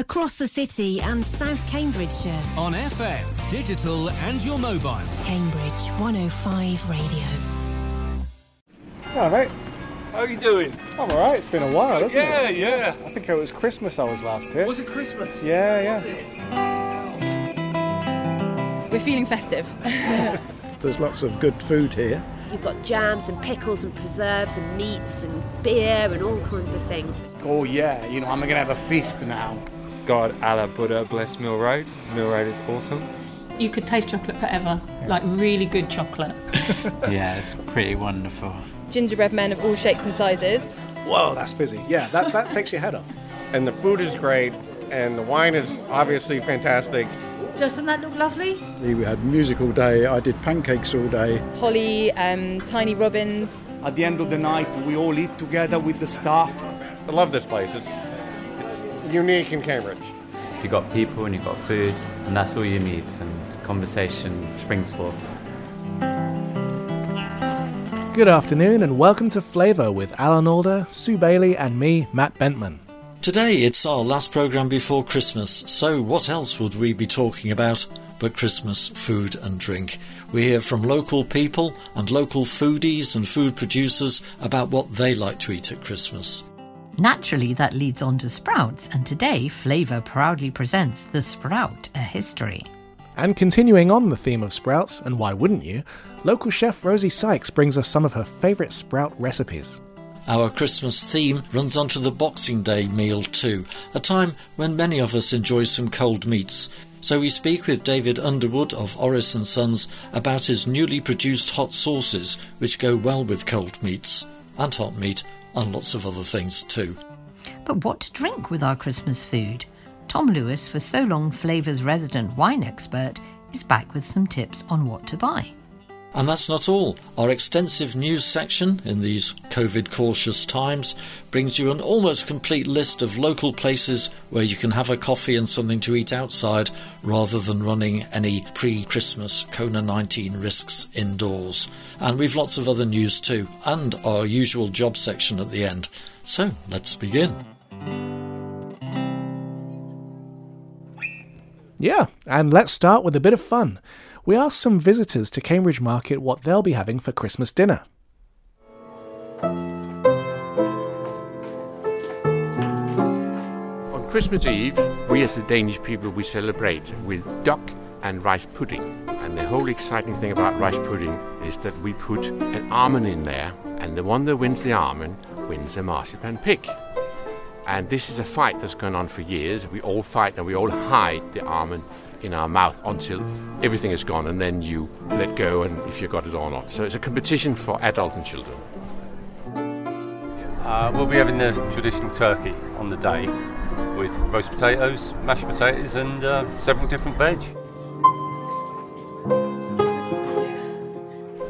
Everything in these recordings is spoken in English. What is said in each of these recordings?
across the city and South Cambridgeshire. On FM, digital and your mobile. Cambridge 105 Radio. Hello, mate. How are you doing? I'm alright. It's been a while, hasn't Yeah, it? yeah. Yeah. I think it was Christmas I was last here. Was it Christmas? Yeah, yeah. We're feeling festive. There's lots of good food here. You've got jams and pickles and preserves and meats and beer and all kinds of things. Oh yeah, you know, I'm gonna have a feast now. God, Allah, Buddha, bless Mill Road. Mill Road is awesome. You could taste chocolate forever, like really good chocolate. yeah, it's pretty wonderful. Gingerbread men of all shapes and sizes. Whoa, that's fizzy. Yeah, that, that takes your head off. And the food is great, and the wine is obviously fantastic. Doesn't that look lovely? We had music all day. I did pancakes all day. Holly, um, tiny robins. At the end of the night, we all eat together with the staff. I love this place. It's it's unique in Cambridge. You've got people and you've got food, and that's all you need, and conversation springs forth. Good afternoon and welcome to Flavour with Alan Alder, Sue Bailey, and me, Matt Bentman. Today it's our last programme before Christmas, so what else would we be talking about but Christmas food and drink? We hear from local people and local foodies and food producers about what they like to eat at Christmas. Naturally, that leads on to sprouts, and today Flavour proudly presents The Sprout, a history. And continuing on the theme of sprouts, and why wouldn't you, local chef Rosie Sykes brings us some of her favourite sprout recipes. Our Christmas theme runs onto the Boxing Day meal too, a time when many of us enjoy some cold meats. So we speak with David Underwood of Orris and Sons about his newly produced hot sauces, which go well with cold meats and hot meat and lots of other things too. But what to drink with our Christmas food? Tom Lewis, for so long Flavour's resident wine expert, is back with some tips on what to buy. And that's not all. Our extensive news section in these COVID cautious times brings you an almost complete list of local places where you can have a coffee and something to eat outside rather than running any pre Christmas Kona 19 risks indoors. And we've lots of other news too, and our usual job section at the end. So let's begin. Yeah, and let's start with a bit of fun. We asked some visitors to Cambridge Market what they'll be having for Christmas dinner. On Christmas Eve, we as the Danish people, we celebrate with duck and rice pudding. And the whole exciting thing about rice pudding is that we put an almond in there, and the one that wins the almond wins a marzipan pig. And this is a fight that's gone on for years. We all fight and we all hide the almond in our mouth until everything is gone, and then you let go and if you got it or not. So it's a competition for adults and children. Uh, we'll be having the traditional turkey on the day with roast potatoes, mashed potatoes, and uh, several different veg.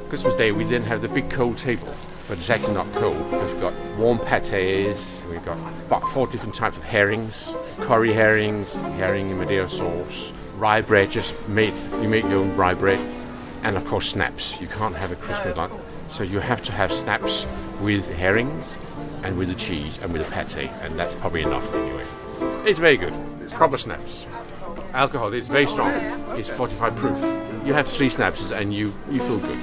Christmas Day, we then have the big cold table, but it's actually not cold because we've got warm pates, we've got about four different types of herrings, curry herrings, herring in Madeira sauce, rye bread just made, you make your own rye bread, and of course snaps. You can't have a Christmas lunch, so you have to have snaps with herrings and with the cheese and with the pate, and that's probably enough anyway. It's very good. It's proper snaps. Alcohol, it's very strong. It's 45 proof. You have three snaps and you, you feel good.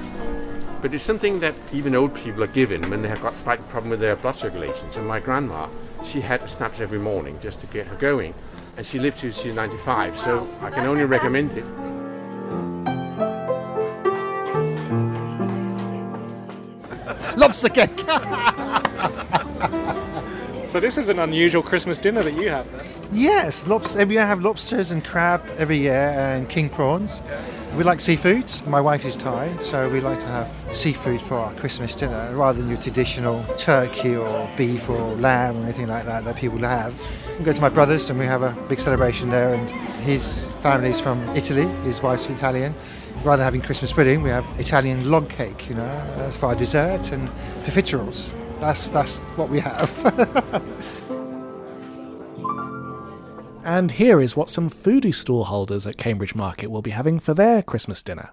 But it's something that even old people are given when they have got slight problem with their blood circulation. So my grandma, she had snaps every morning just to get her going. And she lived till she's 95, so I can only recommend it. Lobster cake! So this is an unusual Christmas dinner that you have then? Yes, lobster. Eh, we have lobsters and crab every year and king prawns. We like seafood. My wife is Thai, so we like to have seafood for our Christmas dinner rather than your traditional turkey or beef or lamb or anything like that that people have. We go to my brother's and we have a big celebration there, and his family is from Italy, his wife's Italian. Rather than having Christmas pudding, we have Italian log cake, you know, that's for our dessert and profiteroles. That's, that's what we have. And here is what some foodie stall holders at Cambridge Market will be having for their Christmas dinner.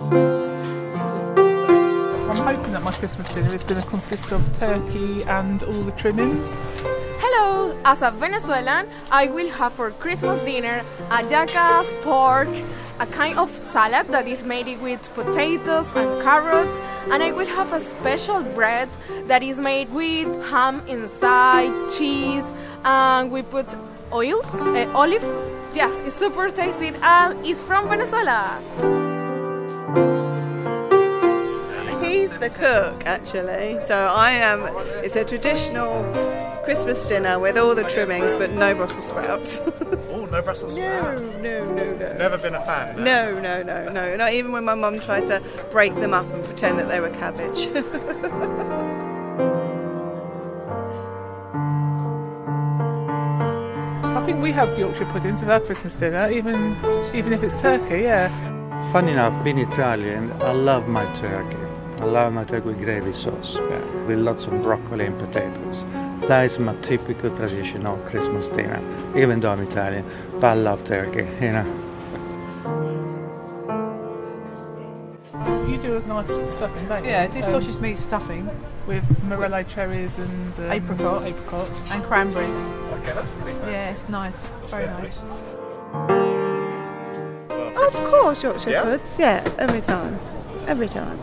I'm hoping that my Christmas dinner is going to consist of turkey and all the trimmings. Hello! As a Venezuelan, I will have for Christmas dinner a jackass, pork, a kind of salad that is made with potatoes and carrots, and I will have a special bread that is made with ham inside, cheese, and we put oils, uh, olive. Yes, it's super tasty and it's from Venezuela. He's the cook, actually. So I am. It's a traditional Christmas dinner with all the trimmings, but no Brussels sprouts. no Brussels sprouts. No, no, no, no. Never been a fan. No, no, no, no. Not even when my mum tried to break them up and pretend that they were cabbage. I think we have Yorkshire puddings with our Christmas dinner, even even if it's turkey. Yeah. Funny enough, being Italian, I love my turkey. I love my turkey with gravy sauce, yeah, with lots of broccoli and potatoes. That is my typical traditional Christmas dinner, even though I'm Italian, but I love turkey, you know. You do a nice stuffing, don't you? Yeah, I do Um, sausage meat stuffing with morello cherries and um, Apricot. apricots and cranberries. Okay, that's pretty fancy. Yeah, it's nice. Very nice. of course, Yorkshire Yeah? puds. Yeah, every time. Every time.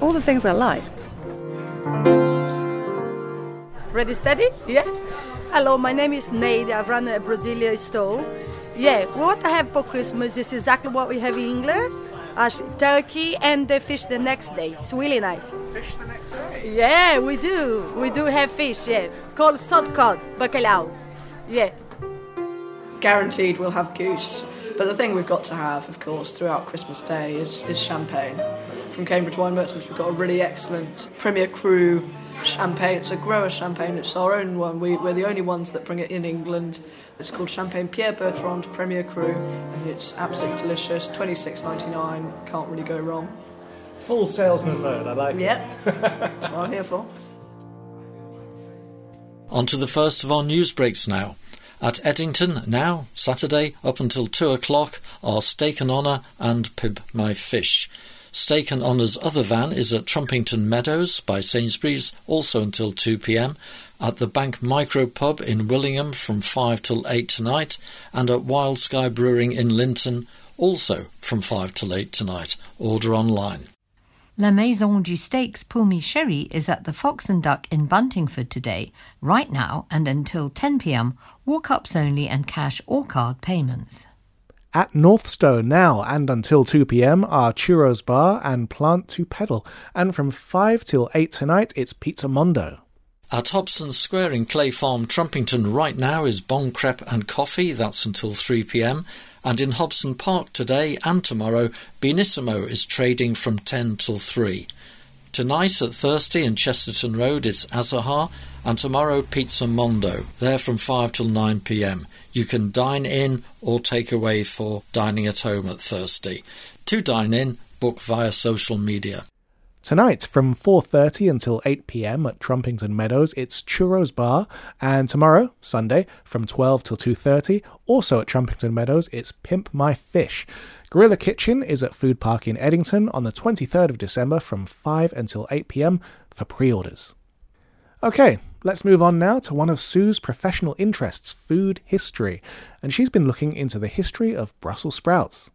All the things I like. Ready, steady? Yeah. Hello, my name is Nade. I've run a Brasilia store. Yeah, what I have for Christmas is exactly what we have in England. Uh, turkey and the fish the next day. It's really nice. Fish the next day? Yeah, we do. We do have fish, yeah. Called salt cod, bacalhau. Yeah. Guaranteed we'll have goose. But the thing we've got to have, of course, throughout Christmas Day is, is champagne. From Cambridge Wine Merchants, we've got a really excellent Premier Cru champagne. It's a grower champagne, it's our own one. We, we're the only ones that bring it in England. It's called Champagne Pierre Bertrand Premier Cru, and it's absolutely delicious. Twenty six ninety nine, can't really go wrong. Full salesman mode. I like Yep, it. that's what I'm here for. On to the first of our news breaks now. At Eddington, now, Saturday, up until 2 o'clock, are Steak and Honour and Pimp My Fish. Steak and Honour's other van is at Trumpington Meadows by Sainsbury's, also until 2 pm, at the Bank Micro Pub in Willingham from 5 till 8 tonight, and at Wylde Sky Brewing in Linton, also from 5 till 8 tonight. Order online. La Maison du Steaks Pulmy Sherry is at the Fox and Duck in Buntingford today. Right now and until 10 pm, walk ups only and cash or card payments. At Northstowe now and until 2 pm are Churros Bar and Plant to Pedal, and from 5 till 8 tonight it's Pizza Mondo. At Hobson Square in Clay Farm, Trumpington, right now is Bon Crepe and Coffee, that's until 3 pm. And in Hobson Park today and tomorrow, Benissimo is trading from 10 till 3. Tonight at Thirsty in Chesterton Road it's Azahar, and tomorrow Pizza Mondo, there from 5 till 9 pm. You can dine in or take away for dining at home at Thirsty. To dine in, book via social media. Tonight from 4:30 until 8 p.m. at Trumpington Meadows it's Churros Bar and tomorrow Sunday from 12 till 2:30 also at Trumpington Meadows it's Pimp My Fish. Gorilla Kitchen is at Food Park in Eddington on the 23rd of December from 5 until 8 p.m. for pre-orders. Okay, let's move on now to one of Sue's professional interests, food history, and she's been looking into the history of Brussels sprouts.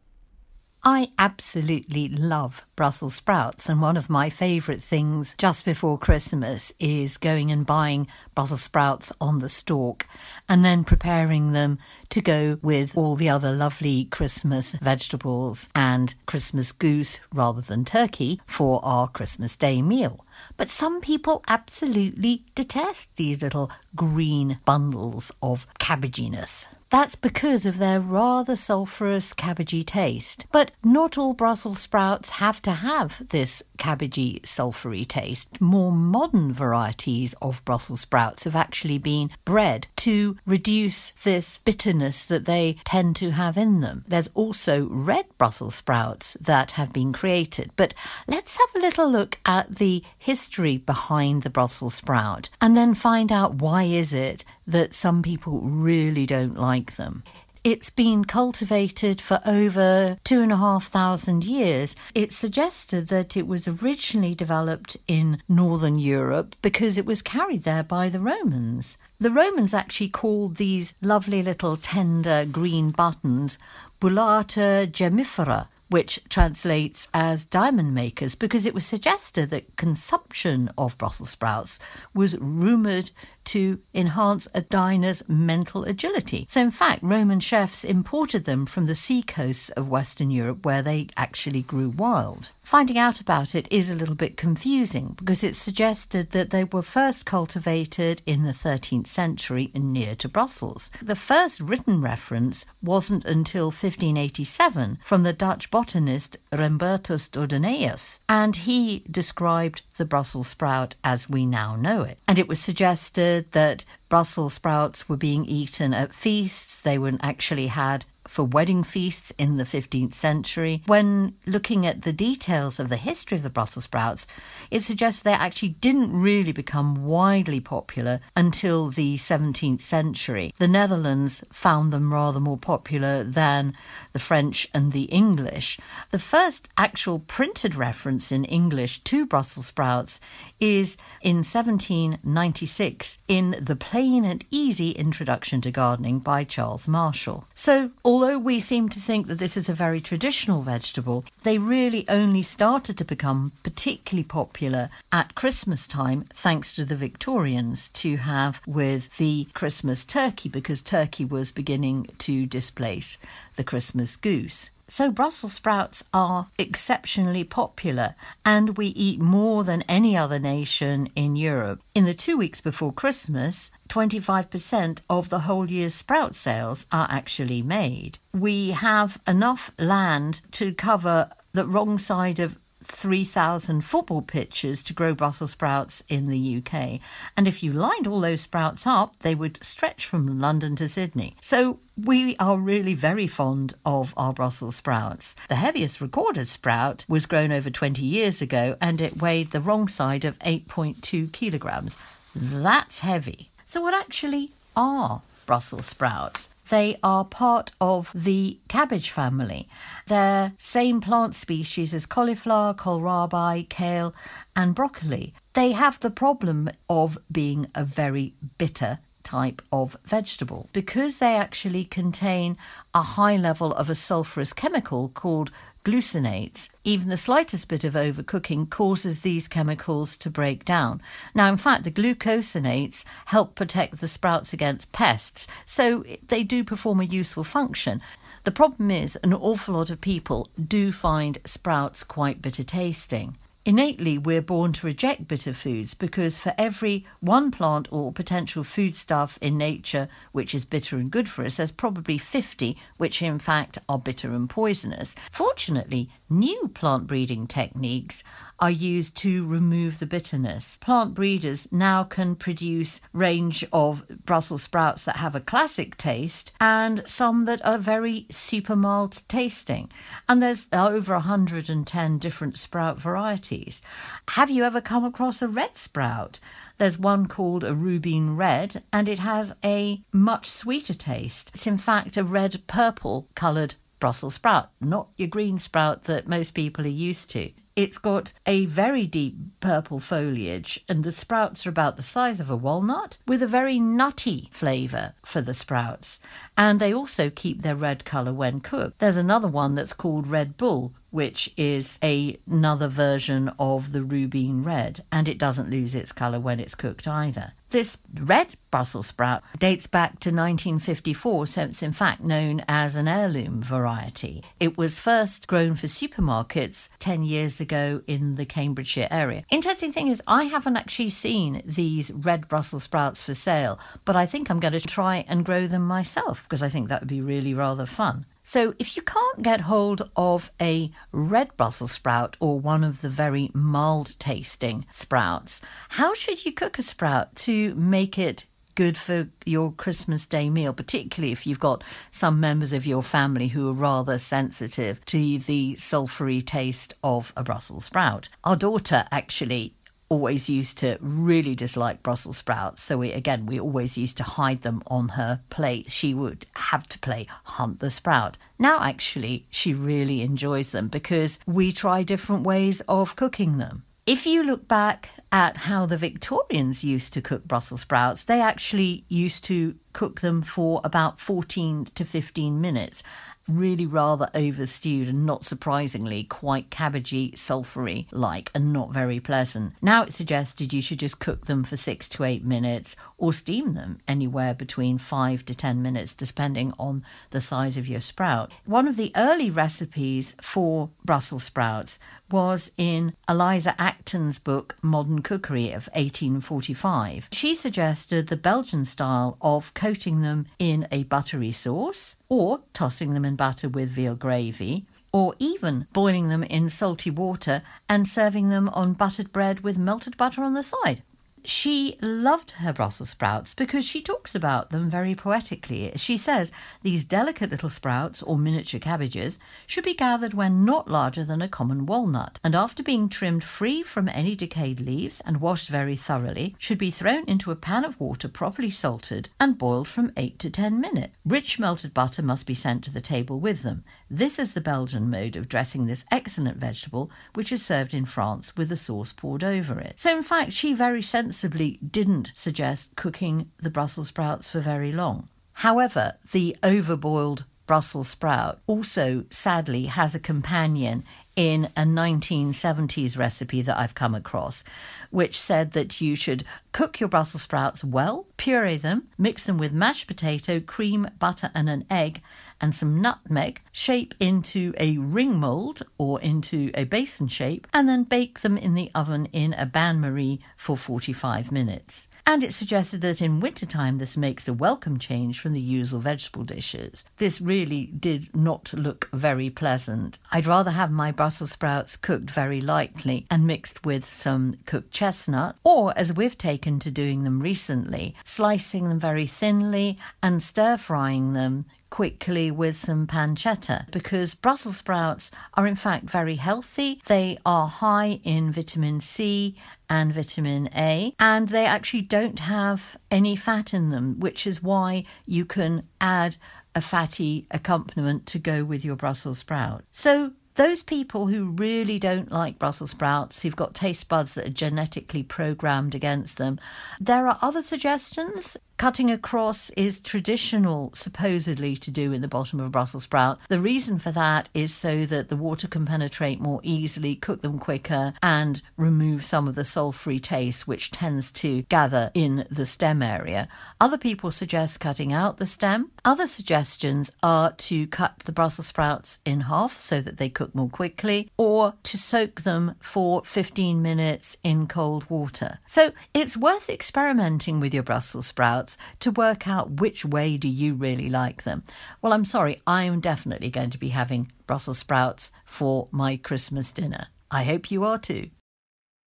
I absolutely love Brussels sprouts, and one of my favourite things just before Christmas is going and buying Brussels sprouts on the stalk and then preparing them to go with all the other lovely Christmas vegetables and Christmas goose rather than turkey for our Christmas Day meal. But some people absolutely detest these little green bundles of cabbaginess. That's because of their rather sulphurous cabbagey taste. But not all Brussels sprouts have to have this cabbagey sulphury taste. More modern varieties of Brussels sprouts have actually been bred to reduce this bitterness that they tend to have in them. There's also red Brussels sprouts that have been created. But let's have a little look at the history behind the Brussels sprout and then find out why is it that some people really don't like them. it's been cultivated for over two and a half thousand years. It's suggested that it was originally developed in northern Europe because it was carried there by the Romans. The Romans actually called these lovely little tender green buttons bullata gemmifera, which translates as diamond makers because it was suggested that consumption of Brussels sprouts was rumoured to enhance a diner's mental agility. So, in fact, Roman chefs imported them from the sea coasts of Western Europe where they actually grew wild. Finding out about it is a little bit confusing because it suggested that they were first cultivated in the 13th century near to Brussels. The first written reference wasn't until 1587 from the Dutch botanist Rembertus Dodonaeus, and he described the Brussels sprout as we now know it. And it was suggested that Brussels sprouts were being eaten at feasts, they weren't actually had for wedding feasts in the 15th century. When looking at the details of the history of the Brussels sprouts, it suggests they actually didn't really become widely popular until the 17th century. The Netherlands found them rather more popular than the French and the English. The first actual printed reference in English to Brussels sprouts is in 1796 in The Plain and Easy Introduction to Gardening by Charles Marshall. So, although we seem to think that this is a very traditional vegetable, they really only started to become particularly popular at Christmas time thanks to the Victorians to have with the Christmas turkey because turkey was beginning to displace the Christmas goose. So, Brussels sprouts are exceptionally popular, and we eat more than any other nation in Europe. In the two weeks before Christmas, 25% of the whole year's sprout sales are actually made. We have enough land to cover the wrong side of 3,000 football pitches to grow Brussels sprouts in the UK. And if you lined all those sprouts up, they would stretch from London to Sydney. So we are really very fond of our Brussels sprouts. The heaviest recorded sprout was grown over 20 years ago and it weighed the wrong side of 8.2 kilograms. That's heavy. So, what actually are Brussels sprouts? They are part of the cabbage family. They're same plant species as cauliflower, kohlrabi, kale, and broccoli. They have the problem of being a very bitter type of vegetable because they actually contain a high level of a sulfurous chemical called glucinates. Even the slightest bit of overcooking causes these chemicals to break down. Now, in fact, the glucosinates help protect the sprouts against pests, so they do perform a useful function. The problem is, an awful lot of people do find sprouts quite bitter tasting. Innately, we're born to reject bitter foods because for every one plant or potential foodstuff in nature which is bitter and good for us, there's probably 50 which in fact are bitter and poisonous. Fortunately, new plant breeding techniques are used to remove the bitterness. Plant breeders now can produce range of Brussels sprouts that have a classic taste and some that are very super mild tasting. And there's over 110 different sprout varieties. Have you ever come across a red sprout? There's one called a rubine red, and it has a much sweeter taste. It's in fact a red purple coloured Brussels sprout, not your green sprout that most people are used to. It's got a very deep purple foliage, and the sprouts are about the size of a walnut with a very nutty flavour for the sprouts. And they also keep their red colour when cooked. There's another one that's called Red Bull, which is a, another version of the rubine red, and it doesn't lose its colour when it's cooked either. This red Brussels sprout dates back to 1954, so it's in fact known as an heirloom variety. It was first grown for supermarkets 10 years ago in the Cambridgeshire area. Interesting thing is, I haven't actually seen these red Brussels sprouts for sale, but I think I'm going to try and grow them myself because I think that would be really rather fun. So, if you can't get hold of a red Brussels sprout or one of the very mild tasting sprouts, how should you cook a sprout to make it good for your Christmas Day meal, particularly if you've got some members of your family who are rather sensitive to the sulphury taste of a Brussels sprout? Our daughter actually always used to really dislike Brussels sprouts. So we again we always used to hide them on her plate. She would have to play hunt the sprout. Now actually she really enjoys them because we try different ways of cooking them. If you look back at how the Victorians used to cook Brussels sprouts, they actually used to cook them for about 14 to 15 minutes really rather overstewed and not surprisingly quite cabbagey, sulphury like, and not very pleasant. Now it's suggested you should just cook them for six to eight minutes or steam them anywhere between five to ten minutes, depending on the size of your sprout. One of the early recipes for Brussels sprouts was in Eliza Acton's book Modern Cookery of 1845. She suggested the Belgian style of coating them in a buttery sauce or tossing them in butter with veal gravy, or even boiling them in salty water and serving them on buttered bread with melted butter on the side. She loved her Brussels sprouts because she talks about them very poetically. She says these delicate little sprouts, or miniature cabbages, should be gathered when not larger than a common walnut, and after being trimmed free from any decayed leaves and washed very thoroughly, should be thrown into a pan of water properly salted and boiled from 8 to 10 minutes. Rich melted butter must be sent to the table with them. This is the Belgian mode of dressing this excellent vegetable, which is served in France with a sauce poured over it. So, in fact, she very sensibly didn't suggest cooking the Brussels sprouts for very long. However, the overboiled Brussels sprout also sadly has a companion in a 1970s recipe that I've come across, which said that you should cook your Brussels sprouts well, puree them, mix them with mashed potato, cream, butter, and an egg, and some nutmeg, shape into a ring mold or into a basin shape, and then bake them in the oven in a bain marie for 45 minutes. And it suggested that in wintertime this makes a welcome change from the usual vegetable dishes. This really did not look very pleasant. I'd rather have my Brussels sprouts cooked very lightly and mixed with some cooked chestnut, or as we've taken to doing them recently, slicing them very thinly and stir frying them quickly with some pancetta because Brussels sprouts are in fact very healthy. They are high in vitamin C and vitamin A, and they actually don't have any fat in them, which is why you can add a fatty accompaniment to go with your Brussels sprout. So those people who really don't like Brussels sprouts, who've got taste buds that are genetically programmed against them, there are other suggestions. Cutting across is traditional, supposedly, to do in the bottom of a Brussels sprout. The reason for that is so that the water can penetrate more easily, cook them quicker, and remove some of the sulphury taste which tends to gather in the stem area. Other people suggest cutting out the stem. Other suggestions are to cut the Brussels sprouts in half so that they cook more quickly, or to soak them for 15 minutes in cold water. So it's worth experimenting with your Brussels sprouts to work out which way do you really like them. Well, I'm sorry, I'm definitely going to be having Brussels sprouts for my Christmas dinner. I hope you are too.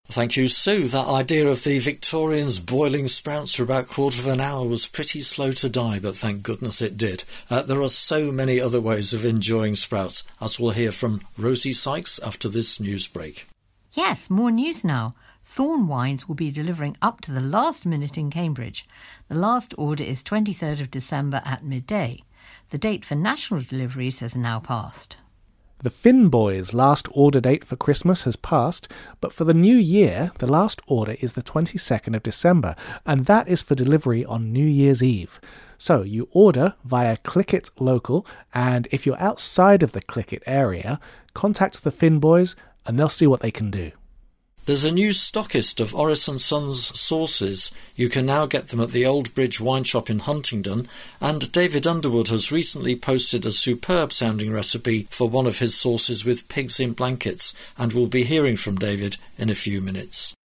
Thank you, Sue. That idea of the Victorians boiling sprouts for about a quarter of an hour was pretty slow to die, but thank goodness it did. Uh, there are so many other ways of enjoying sprouts, as we'll hear from Rosie Sykes after this news break. Yes, more news now. Thorn Wines will be delivering up to the last minute in Cambridge. The last order is 23rd of December at midday. The date for national deliveries has now passed. The Finn Boys' last order date for Christmas has passed, but for the new year, the last order is the 22nd of December, and that is for delivery on New Year's Eve. So you order via Clickit Local, and if you're outside of the Clickit area, contact the Finn Boys and they'll see what they can do. There's a new stockist of Orris and Sons sauces. You can now get them at the Old Bridge Wine Shop in Huntingdon, and David Underwood has recently posted a superb sounding recipe for one of his sauces with pigs in blankets, and we'll be hearing from David in a few minutes.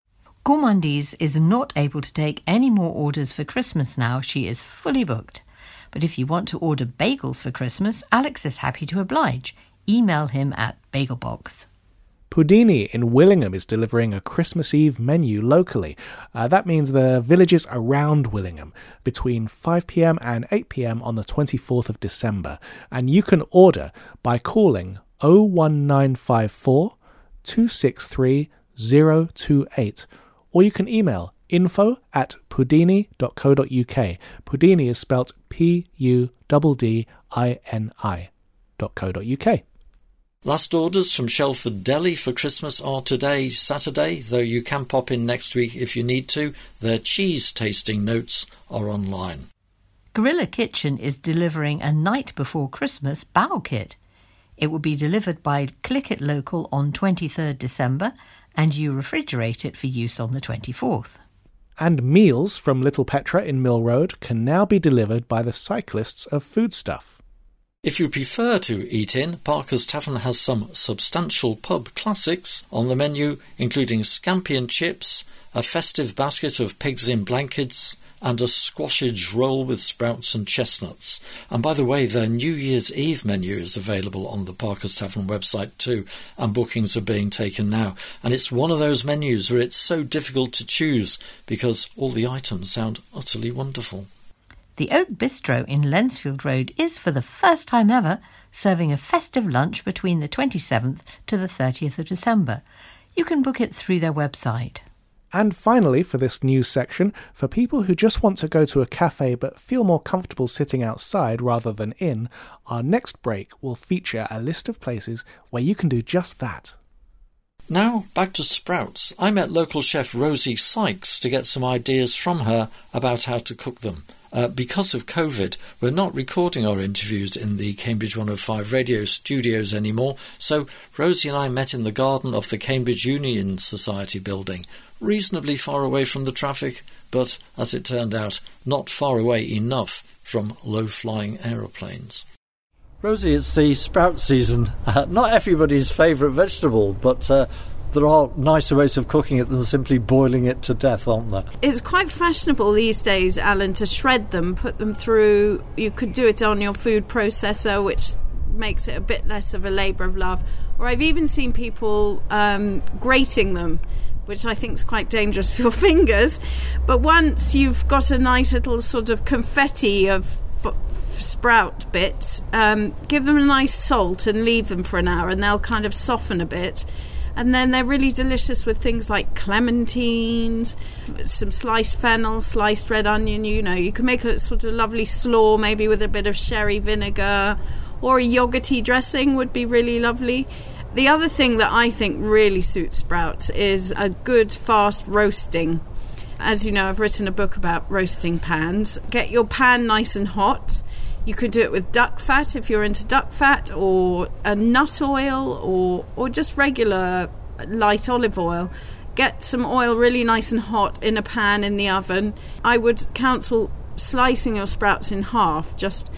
Gourmandise is not able to take any more orders for Christmas now. She is fully booked. But if you want to order bagels for Christmas, Alex is happy to oblige. Email him at bagelbox. Puddini in Willingham is delivering a Christmas Eve menu locally. Uh, that means the villages around Willingham between 5 pm and 8 pm on the 24th of December. And you can order by calling 01954 263 028 or you can email info at puddini.co.uk. Puddini is spelt P U D D I N I dot co dot uk. Last orders from Shelford Deli for Christmas are today, Saturday, though you can pop in next week if you need to. Their cheese tasting notes are online. Gorilla Kitchen is delivering a night before Christmas bao kit. It will be delivered by Click It Local on 23rd December and you refrigerate it for use on the 24th. And meals from Little Petra in Mill Road can now be delivered by the cyclists of Foodstuff. If you prefer to eat in, Parker's Tavern has some substantial pub classics on the menu, including scampi and chips, a festive basket of pigs in blankets, and a squashage roll with sprouts and chestnuts. And by the way, their New Year's Eve menu is available on the Parker's Tavern website too, and bookings are being taken now. And it's one of those menus where it's so difficult to choose because all the items sound utterly wonderful. The Oak Bistro in Lensfield Road is, for the first time ever, serving a festive lunch between the 27th to the 30th of December. You can book it through their website. And finally, for this news section, for people who just want to go to a cafe but feel more comfortable sitting outside rather than in, our next break will feature a list of places where you can do just that. Now, back to sprouts. I met local chef Rosie Sykes to get some ideas from her about how to cook them. Uh, because of COVID, we're not recording our interviews in the Cambridge 105 radio studios anymore, so Rosie and I met in the garden of the Cambridge Union Society building, reasonably far away from the traffic, but as it turned out, not far away enough from low flying aeroplanes. Rosie, it's the sprout season. Uh, not everybody's favourite vegetable, but uh, there are nicer ways of cooking it than simply boiling it to death, aren't there? It's quite fashionable these days, Alan, to shred them, put them through. You could do it on your food processor, which makes it a bit less of a labour of love. Or I've even seen people um, grating them which I think is quite dangerous for your fingers. But once you've got a nice little sort of confetti of sprout bits, um, give them a nice salt and leave them for an hour, and they'll kind of soften a bit. And then they're really delicious with things like clementines, some sliced fennel, sliced red onion. You know, you can make a sort of lovely slaw, maybe with a bit of sherry vinegar, or a yogurty dressing would be really lovely. The other thing that I think really suits sprouts is a good fast roasting. As you know, I've written a book about roasting pans. Get your pan nice and hot you can do it with duck fat if you're into duck fat, or a nut oil, or or just regular light olive oil. Get some oil really nice and hot in a pan in the oven. I would counsel slicing your sprouts in half, just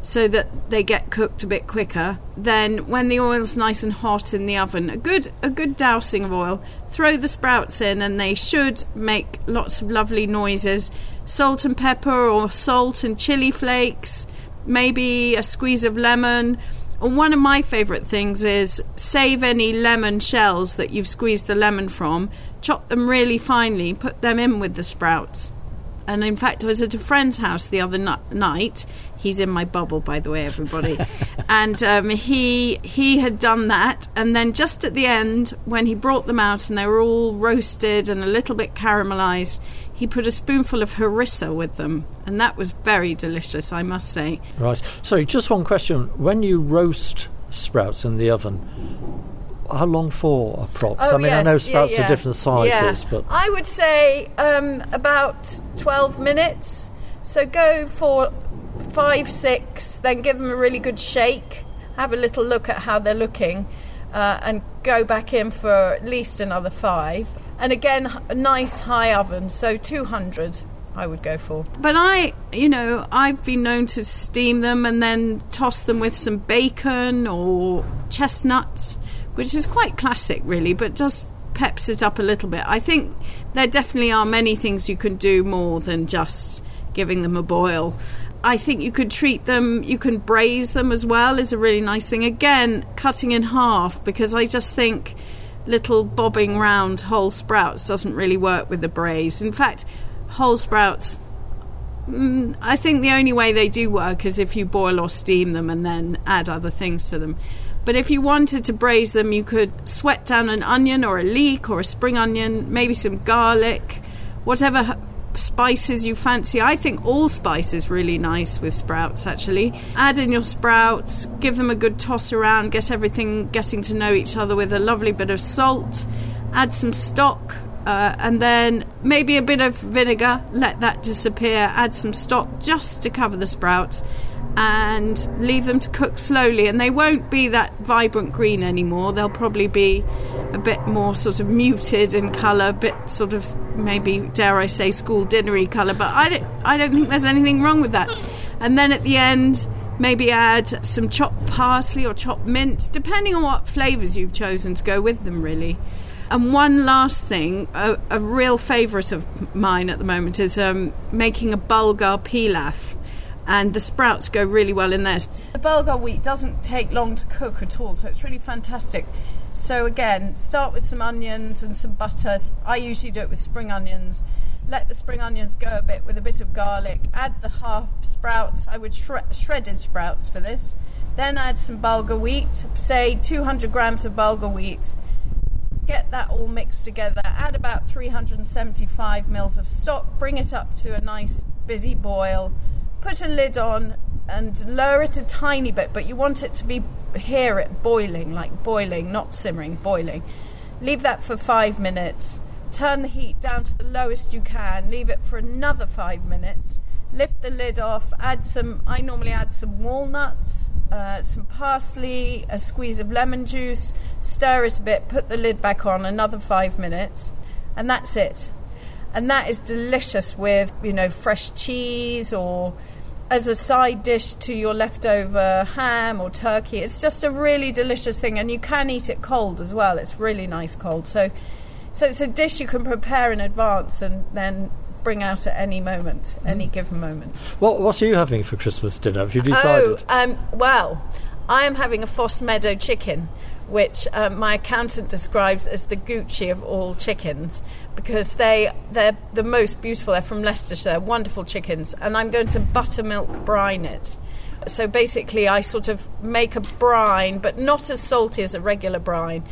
so that they get cooked a bit quicker. Then, when the oil's nice and hot in the oven, a good a good dousing of oil. Throw the sprouts in, and they should make lots of lovely noises. Salt and pepper, or salt and chili flakes maybe a squeeze of lemon. And one of my favourite things is save any lemon shells that you've squeezed the lemon from, chop them really finely, put them in with the sprouts. And in fact, I was at a friend's house the other night. He's in my bubble, by the way, everybody. and um, he he had done that, and then just at the end, when he brought them out and they were all roasted and a little bit caramelized, he put a spoonful of harissa with them, and that was very delicious, I must say. Right. Sorry, just one question. When you roast sprouts in the oven, how long for are props? Oh, I mean, yes. I know sprouts yeah, yeah. are different sizes, yeah. but I would say um, about twelve minutes. So go for five, six, then give them a really good shake. Have a little look at how they're looking, uh, and go back in for at least another five. And again, a nice high oven, so 200 I would go for. But I, you know, I've been known to steam them and then toss them with some bacon or chestnuts, which is quite classic, really, but just peps it up a little bit. I think there definitely are many things you can do more than just giving them a boil. I think you could treat them, you can braise them as well, is a really nice thing. Again, cutting in half, because I just think little bobbing round whole sprouts doesn't really work with the braise. In fact, whole sprouts, mm, I think the only way they do work is if you boil or steam them and then add other things to them. But if you wanted to braise them, you could sweat down an onion or a leek or a spring onion, maybe some garlic, whatever spices you fancy. I think allspice is really nice with sprouts actually. Add in your sprouts, give them a good toss around, get everything getting to know each other with a lovely bit of salt. Add some stock, uh, and then maybe a bit of vinegar, let that disappear, add some stock just to cover the sprouts, and leave them to cook slowly. And they won't be that vibrant green anymore, they'll probably be a bit more sort of muted in colour, a bit sort of maybe, dare I say, school dinnery colour, but I don't, I don't think there's anything wrong with that. And then at the end, maybe add some chopped parsley or chopped mint, depending on what flavours you've chosen to go with them, really. And one last thing, a, a real favourite of mine at the moment is um, making a bulgur pilaf. And the sprouts go really well in there. The bulgur wheat doesn't take long to cook at all, so it's really fantastic. So, again, start with some onions and some butter. I usually do it with spring onions. Let the spring onions go a bit with a bit of garlic. Add the half sprouts. I would shred- shredded sprouts for this. Then add some bulgur wheat, say 200 grams of bulgur wheat get that all mixed together, add about 375 mils of stock, bring it up to a nice busy boil, put a lid on and lower it a tiny bit, but you want it to be hear it boiling, like boiling, not simmering, boiling. Leave that for five minutes. Turn the heat down to the lowest you can. Leave it for another five minutes. Lift the lid off. Add some. I normally add some walnuts, uh, some parsley, a squeeze of lemon juice, stir it a bit, put the lid back on, another five minutes, and that's it. And that is delicious with, you know, fresh cheese or as a side dish to your leftover ham or turkey. It's just a really delicious thing, and you can eat it cold as well. It's really nice cold. So, so it's a dish you can prepare in advance and then bring out at any moment, any given moment. What What are you having for Christmas dinner? Have you decided? Oh, um, well, I am having a Fosse Meadow chicken, which um, my accountant describes as the Gucci of all chickens because they they're the most beautiful. They're from Leicestershire. Wonderful chickens, and I'm going to buttermilk brine it. So basically, I sort of make a brine, but not as salty as a regular brine,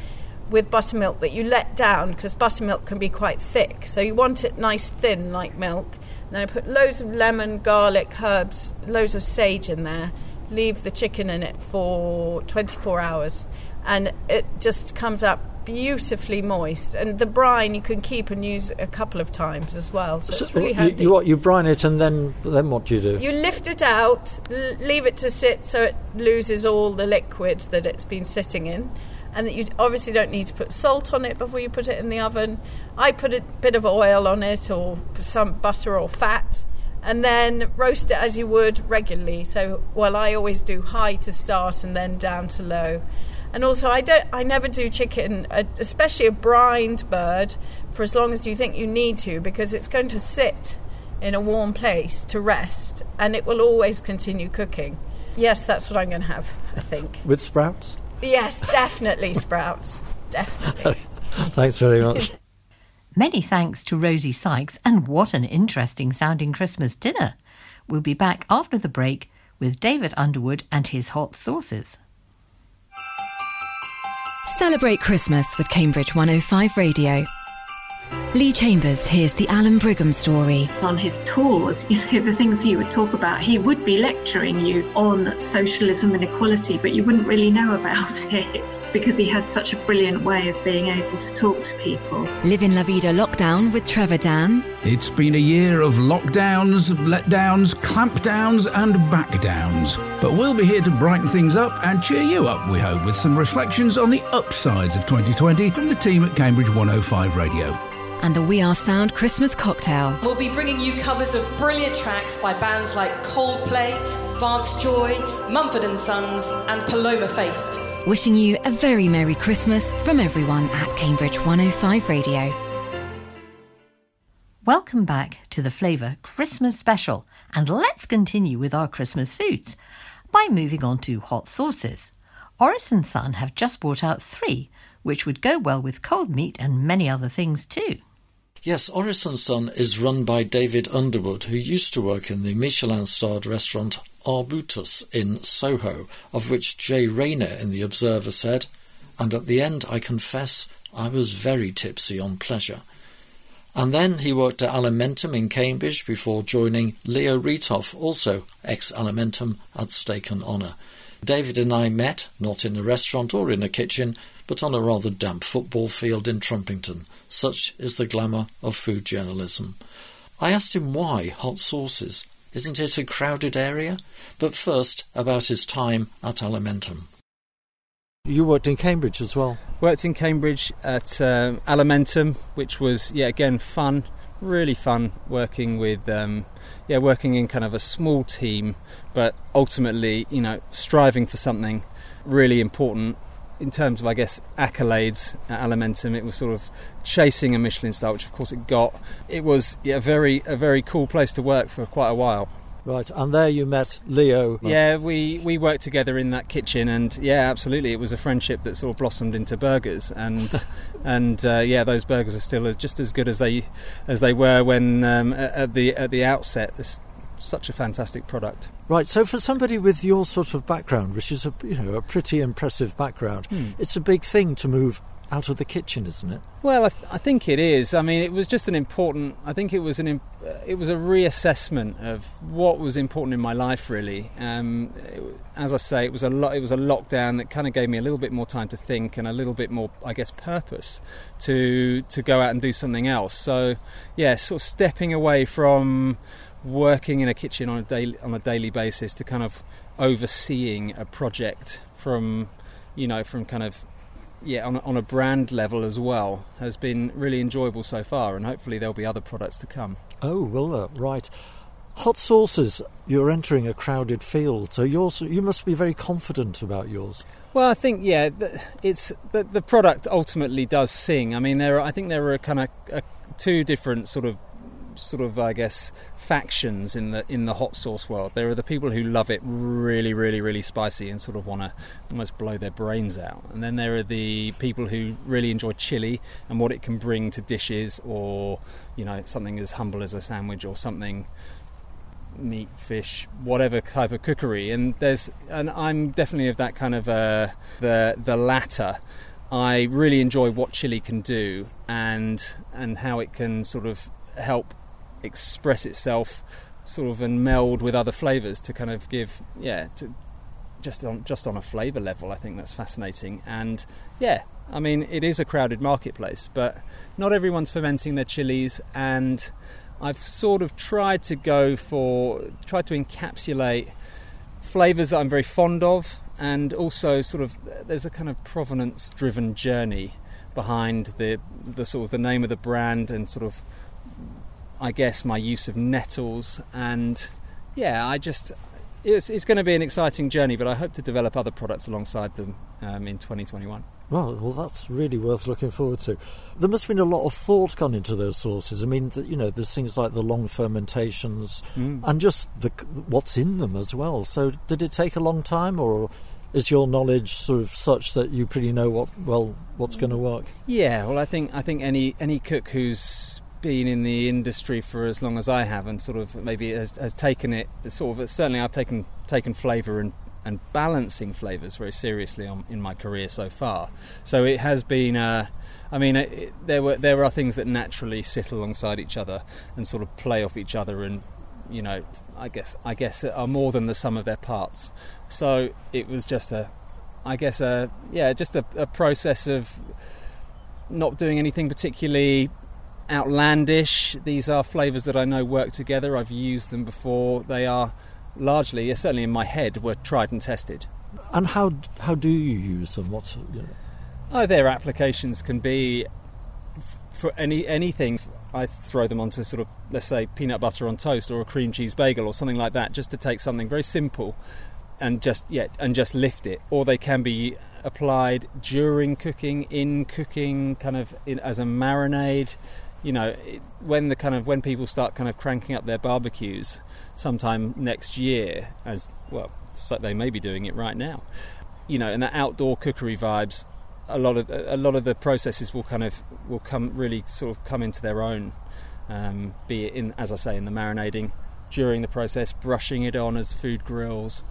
with buttermilk that you let down because buttermilk can be quite thick. So you want it nice thin like milk. And then I put loads of lemon, garlic, herbs, loads of sage in there. Leave the chicken in it for 24 hours, and it just comes up beautifully moist. And the brine you can keep and use a couple of times as well. So, So it's really you, handy. you what? You brine it and then then what do you do? You lift it out, l- leave it to sit so it loses all the liquid that it's been sitting in. And that you obviously don't need to put salt on it before you put it in the oven. I put a bit of oil on it or some butter or fat and then roast it as you would regularly. So, well, I always do high to start and then down to low. And also, I don't, I never do chicken, uh, especially a brined bird, for as long as you think you need to, because it's going to sit in a warm place to rest, and it will always continue cooking. Yes, that's what I'm going to have. I think. With sprouts? Yes, definitely sprouts. Definitely. Thanks very much. Many thanks to Rosie Sykes, and what an interesting sounding Christmas dinner. We'll be back after the break with David Underwood and his hot sauces. Celebrate Christmas with Cambridge 105 Radio. Lee Chambers hears the Allan Brigham story. On his tours, you know, the things he would talk about, he would be lecturing you on socialism and equality, but you wouldn't really know about it because he had such a brilliant way of being able to talk to people. Live in La Vida Lockdown with Trevor Dan. It's been a year of lockdowns, letdowns, clampdowns, and backdowns. But we'll be here to brighten things up and cheer you up, we hope, with some reflections on the upsides of 2020 from the team at Cambridge 105 Radio. And the We Are Sound Christmas cocktail. We'll be bringing you covers of brilliant tracks by bands like Coldplay, Vance Joy, Mumford and Sons, and Paloma Faith. Wishing you a very Merry Christmas from everyone at Cambridge 105 Radio. Welcome back to the Flavour Christmas special, and let's continue with our Christmas foods by moving on to hot sauces. Oris and Son have just brought out three, which would go well with cold meat and many other things too. Yes, Oris and Son is run by David Underwood, who used to work in the Michelin starred restaurant Arbutus in Soho, of which Jay Rayner in The Observer said, And at the end, I confess, I was very tipsy on pleasure. And then he worked at Alimentum in Cambridge before joining Leo Retoff, also ex Alimentum, at Steak and Honour. David and I met, not in a restaurant or in a kitchen, but on a rather damp football field in Trumpington. Such is the glamour of food journalism. I asked him why hot sauces. Isn't it a crowded area? But first, about his time at Alimentum. You worked in Cambridge as well. Worked in Cambridge at um, Alimentum, which was yeah again fun, really fun working with um, yeah working in kind of a small team, but ultimately you know striving for something really important in terms of I guess accolades at Alimentum. It was sort of chasing a Michelin star, which of course it got. It was yeah, a very a very cool place to work for quite a while. Right, and there you met Leo. Yeah, we, we worked together in that kitchen, and yeah, absolutely, it was a friendship that sort of blossomed into burgers, and and uh, yeah, those burgers are still just as good as they as they were when um, at the at the outset. It's such a fantastic product. Right, so for somebody with your sort of background, which is a you know a pretty impressive background, Hmm. it's a big thing to move out of the kitchen, isn't it? Well, I, th- I think it is. I mean, it was just an important. I think it was an. Imp- uh, it was a reassessment of what was important in my life. Really, um, it, as I say, it was a lot. It was a lockdown that kind of gave me a little bit more time to think and a little bit more, I guess, purpose to to go out and do something else. So, yeah, sort of stepping away from working in a kitchen on a daily on a daily basis to kind of overseeing a project from, you know, from kind of yeah, on a, on a brand level as well, has been really enjoyable so far, and hopefully there'll be other products to come. Oh, well, uh, right. Hot sauces, you're entering a crowded field, so yours, you must be very confident about yours. Well, I think yeah, the, it's the, the product ultimately does sing. I mean, there are, I think there are kind of uh, two different sort of sort of I guess factions in the in the hot sauce world. There are the people who love it really, really, really spicy and sort of want to almost blow their brains out, and then there are the people who really enjoy chili and what it can bring to dishes, or you know something as humble as a sandwich or something meat, fish, whatever type of cookery. And there's, and I'm definitely of that kind of uh, the the latter. I really enjoy what chili can do and and how it can sort of help express itself, sort of and meld with other flavors to kind of give yeah to just on just on a flavor level. I think that's fascinating and yeah. I mean, it is a crowded marketplace, but not everyone's fermenting their chilies, and I've sort of tried to go for, tried to encapsulate flavours that I'm very fond of, and also sort of there's a kind of provenance driven journey behind the the sort of the name of the brand and sort of I guess my use of nettles and yeah I just it's, it's going to be an exciting journey but I hope to develop other products alongside them um, in 2021 Well, well, that's really worth looking forward to. There must have been a lot of thought gone into those sauces. I mean, the, you know, there's things like the long fermentations Mm. and just the what's in them as well. So, did it take a long time, or is your knowledge sort of such that you pretty know what well what's going to work? Yeah, well, I think I think any any cook who's been in the industry for as long as I have and sort of maybe has, has taken it sort of certainly I've taken taken flavour and and balancing flavours very seriously on, in my career so far. So it has been. Uh, I mean, it- there were there are things that naturally sit alongside each other and sort of play off each other, and you know, I guess I guess are more than the sum of their parts. So it was just a, I guess a yeah, just a, a process of not doing anything particularly outlandish. These are flavours that I know work together. I've used them before. They are largely, certainly in my head, were tried and tested. And how how do you use them? What you know? Oh, their applications can be for any anything. I throw them onto sort of, let's say, peanut butter on toast or a cream cheese bagel or something like that, just to take something very simple and just yeah, and just lift it. Or they can be applied during cooking, in cooking, kind of in, as a marinade. You know, when the kind of when people start kind of cranking up their barbecues, sometime next year, as well, so they may be doing it right now. You know, and the outdoor cookery vibes a lot of a lot of the processes will kind of will come really sort of come into their own. Um, be it in, as I say, in the marinating, during the process, brushing it on as food grills.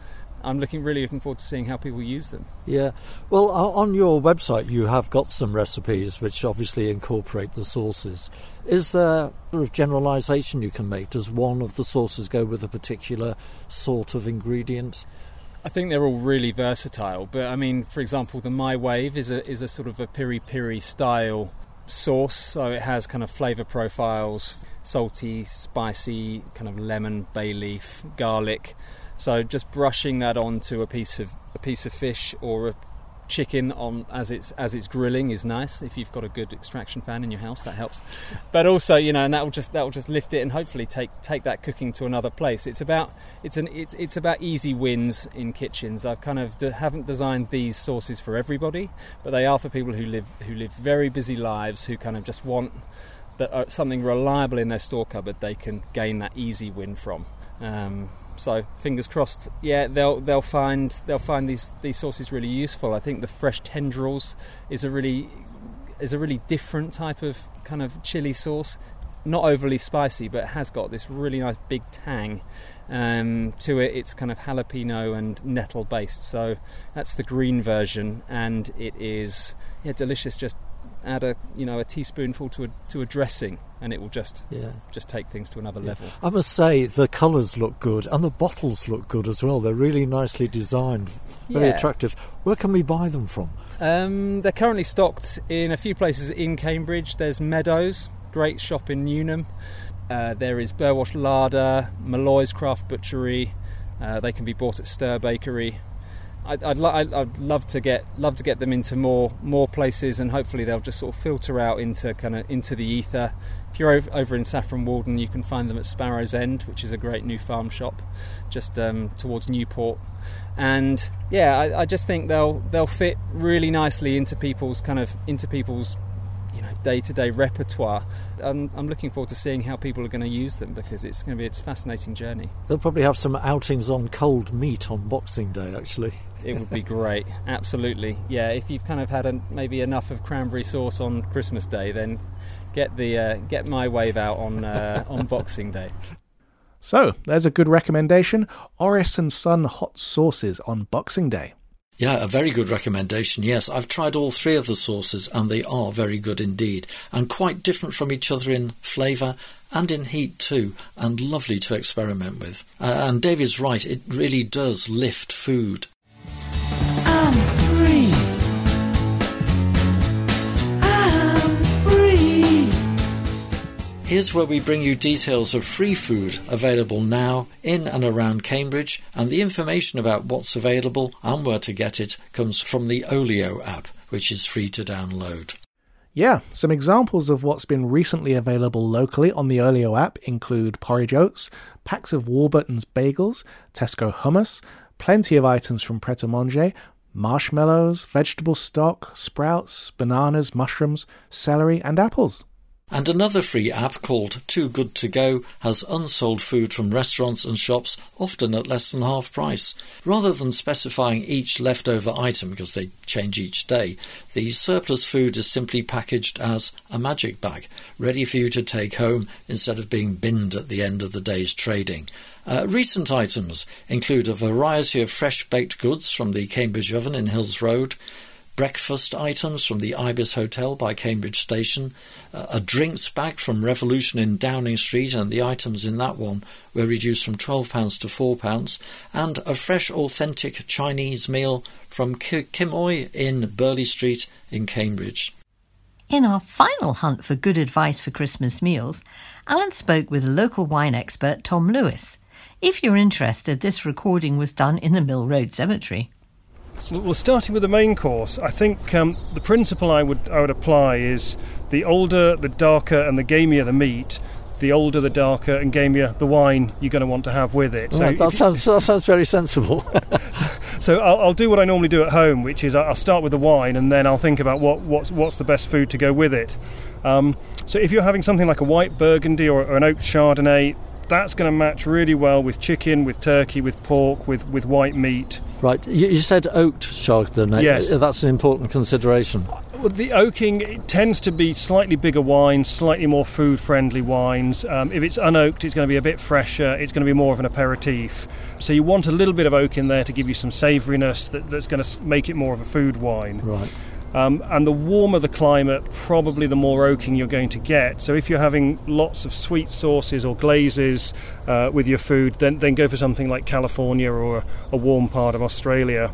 I'm looking really looking forward to seeing how people use them. Yeah. Well, on your website, you have got some recipes which obviously incorporate the sauces. Is there sort of generalisation you can make? Does one of the sauces go with a particular sort of ingredient? I think they're all really versatile, but I mean, for example, the My Wave is a is a sort of a piri piri style sauce, so it has kind of flavour profiles, salty, spicy, kind of lemon, bay leaf, garlic. So just brushing that onto a piece of a piece of fish or a chicken on as it's as it's grilling is nice. If you've got a good extraction fan in your house, that helps. But also, you know, and that will just that will just lift it and hopefully take take that cooking to another place. It's about it's an it's it's about easy wins in kitchens. I've kind of de- haven't designed these sauces for everybody, but they are for people who live who live very busy lives who kind of just want that uh, something reliable in their store cupboard they can gain that easy win from. Um, so fingers crossed. Yeah, they'll they'll find they'll find these these sauces really useful. I think the fresh tendrils is a really is a really different type of kind of chili sauce. Not overly spicy, but has got this really nice big tang um, to it. It's kind of jalapeno and nettle based. So that's the green version, and it is yeah delicious. Just add a you know a teaspoonful to a to a dressing, and it will just Yeah. just take things to another level. I must say the colours look good and the bottles look good as well. They're really nicely designed, very Yeah. attractive. Where can we buy them from? Um, they're currently stocked in a few places in Cambridge. There's Meadows, great shop in Newnham. Uh, there is Burwash Larder, Malloy's Craft Butchery. Uh, they can be bought at Stir Bakery. I'd, I'd, lo- I'd, love to get love to get them into more more places, and hopefully they'll just sort of filter out into kind of into the ether. If you're over, over in Saffron Walden, you can find them at Sparrow's End, which is a great new farm shop, just um, towards Newport. And yeah, I, I just think they'll they'll fit really nicely into people's kind of into people's you know day-to-day repertoire. Um, I'm looking forward to seeing how people are going to use them because it's going to be it's a fascinating journey. They'll probably have some outings on cold meat on Boxing Day, actually. It would be great, absolutely. Yeah, if you've kind of had a, maybe enough of cranberry sauce on Christmas Day, then get the uh, get my wave out on uh, on Boxing Day. So, there's a good recommendation Oris and Son hot sauces on Boxing Day. Yeah, a very good recommendation. Yes, I've tried all three of the sauces and they are very good indeed and quite different from each other in flavour and in heat too and lovely to experiment with. Uh, and David's right, it really does lift food. I'm Here's where we bring you details of free food available now in and around Cambridge, and the information about what's available and where to get it comes from the Olio app, which is free to download. Yeah, some examples of what's been recently available locally on the Olio app include porridge oats, packs of Warburton's bagels, Tesco hummus, plenty of items from Pret a Manger, marshmallows, vegetable stock, sprouts, bananas, mushrooms, celery, and apples. And another free app called Too Good To Go has unsold food from restaurants and shops, often at less than half price. Rather than specifying each leftover item because they change each day, the surplus food is simply packaged as a magic bag, ready for you to take home instead of being binned at the end of the day's trading. Uh, recent items include a variety of fresh baked goods from the Cambridge Oven in Hills Road, breakfast items from the Ibis Hotel by Cambridge Station, uh, a drinks bag from Revolution in Downing Street, and the items in that one were reduced from £12 to £4, and a fresh, authentic Chinese meal from Ki- Kim in Burleigh Street in Cambridge. In our final hunt for good advice for Christmas meals, Alan spoke with local wine expert Tom Lewis. If you're interested, this recording was done in the Mill Road Cemetery. Well, starting with the main course, I think um, the principle I would I would apply is the older, the darker, and the gamier the meat, the older, the darker, and gamier the wine you're going to want to have with it. Right, that, sounds, that sounds very sensible. so I'll, I'll do what I normally do at home, which is I'll start with the wine, and then I'll think about what what's what's the best food to go with it. Um, so if you're having something like a white Burgundy or, or an oak Chardonnay, that's going to match really well with chicken, with turkey, with pork, with with white meat. right, you, you said oaked Chardonnay. Yes. That's an important consideration. The oaking it tends to be slightly bigger wines, slightly more food friendly wines. Um, if it's unoaked, it's going to be a bit fresher, it's going to be more of an aperitif. So you want a little bit of oak in there to give you some savouriness that, that's going to make it more of a food wine. Right. Um, and the warmer the climate, probably the more oaking you're going to get. So if you're having lots of sweet sauces or glazes uh, with your food, then, then go for something like California or a, warm part of Australia.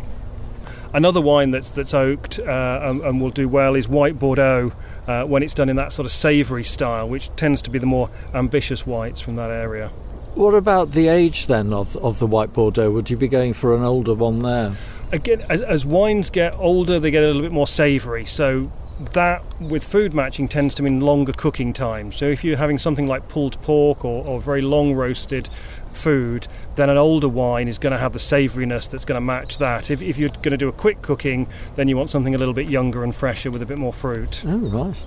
Another wine that's that's oaked uh, and, and will do well is white Bordeaux uh, when it's done in that sort of savoury style, which tends to be the more ambitious whites from that area. What about the age then of, of the white Bordeaux? Would you be going for an older one there? Again, as, as wines get older, they get a little bit more savoury. So that with food matching tends to mean longer cooking time. So if you're having something like pulled pork or, or very long roasted food, then an older wine is going to have the savouriness that's going to match that. If, if you're going to do a quick cooking, then you want something a little bit younger and fresher with a bit more fruit. Oh, right.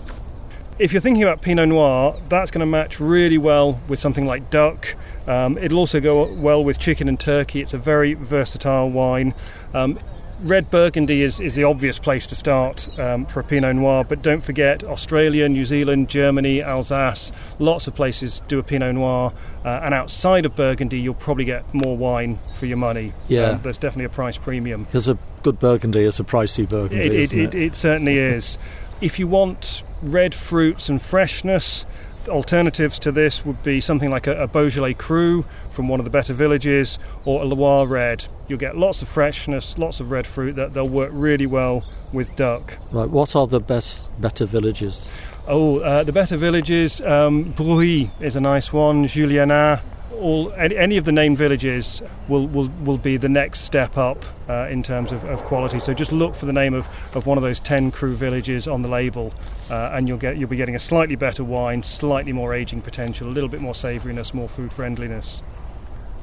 If you're thinking about Pinot Noir, that's going to match really well with something like duck. Um, it'll also go well with chicken and turkey. It's a very versatile wine. Um, red Burgundy is, is the obvious place to start um, for a Pinot Noir, but don't forget Australia, New Zealand, Germany, Alsace, lots of places do a Pinot Noir, uh, and outside of Burgundy, you'll probably get more wine for your money. Yeah. Um, there's definitely a price premium. Because a good Burgundy is a pricey Burgundy. It, it, it, it certainly is. If you want red fruits and freshness, alternatives to this would be something like a, a Beaujolais Cru from one of the better villages or a Loire Red. You'll get lots of freshness, lots of red fruit that they'll work really well with duck. Right, what are the best better villages? Oh, uh, the better villages, um, Brouilly is a nice one, Juliénas. All, any, of the named villages will, will, will be the next step up uh, in terms of, of quality. So just look for the name of, of one of those 10 cru villages on the label, uh, and you'll, get, you'll be getting a slightly better wine, slightly more aging potential, a little bit more savouriness, more food friendliness.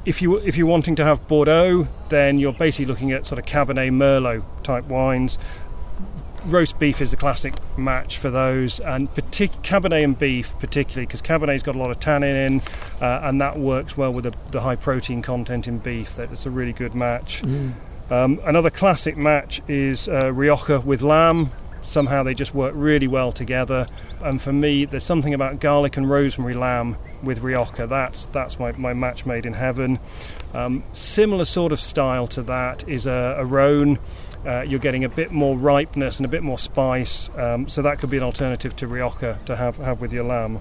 If, you, if you're wanting to have Bordeaux, then you're basically looking at sort of Cabernet Merlot type wines roast beef is the classic match for those, and partic- Cabernet and beef particularly because Cabernet's got a lot of tannin in, uh, and that works well with the, the high protein content in beef. That it's a really good match. Mm. Um, another classic match is uh, Rioja with lamb. Somehow they just work really well together. And for me, there's something about garlic and rosemary lamb with Rioja. That's that's my, my match made in heaven. Um, similar sort of style to that is a, a Rhone. Uh, you're getting a bit more ripeness and a bit more spice, um, so that could be an alternative to Rioja to have, have with your lamb.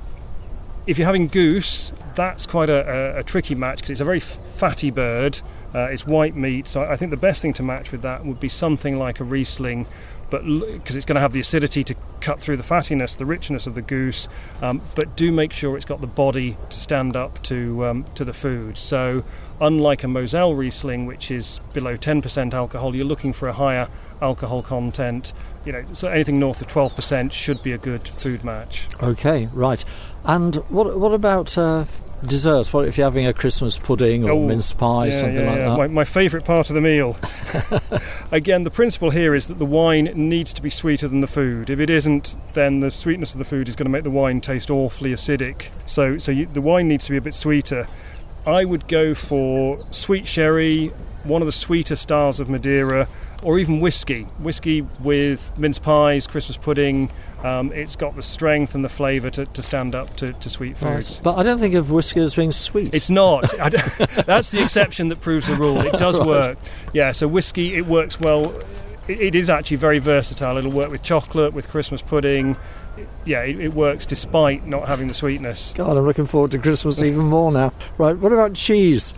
If you're having goose, that's quite a, a, a tricky match because it's a very fatty bird. Uh, it's white meat, so I think the best thing to match with that would be something like a Riesling, but because it's going to have the acidity to cut through the fattiness, the richness of the goose, um, but do make sure it's got the body to stand up to um, to the food. So, unlike a Moselle Riesling, which is below 10% alcohol, you're looking for a higher alcohol content. You know, so anything north of 12% should be a good food match. Okay, right. And what what about uh, desserts? What if you're having a Christmas pudding or Oh, mince pie, yeah, something yeah, like yeah. that? My, my favourite part of the meal. Again, the principle here is that the wine needs to be sweeter than the food. If it isn't, then the sweetness of the food is going to make the wine taste awfully acidic. So, so you, the wine needs to be a bit sweeter. I would go for sweet sherry, one of the sweeter styles of Madeira, or even whiskey. Whiskey with mince pies, Christmas pudding. Um, it's got the strength and the flavour to, to stand up to, to sweet Right. foods. But I don't think of whiskey as being sweet. It's not. That's the exception that proves the rule. It does Right. work. Yeah, so whiskey, it works well. It, it is actually very versatile. It'll work with chocolate, with Christmas pudding. Yeah, it, it works despite not having the sweetness. God, I'm looking forward to Christmas even more now. Right, what about cheese?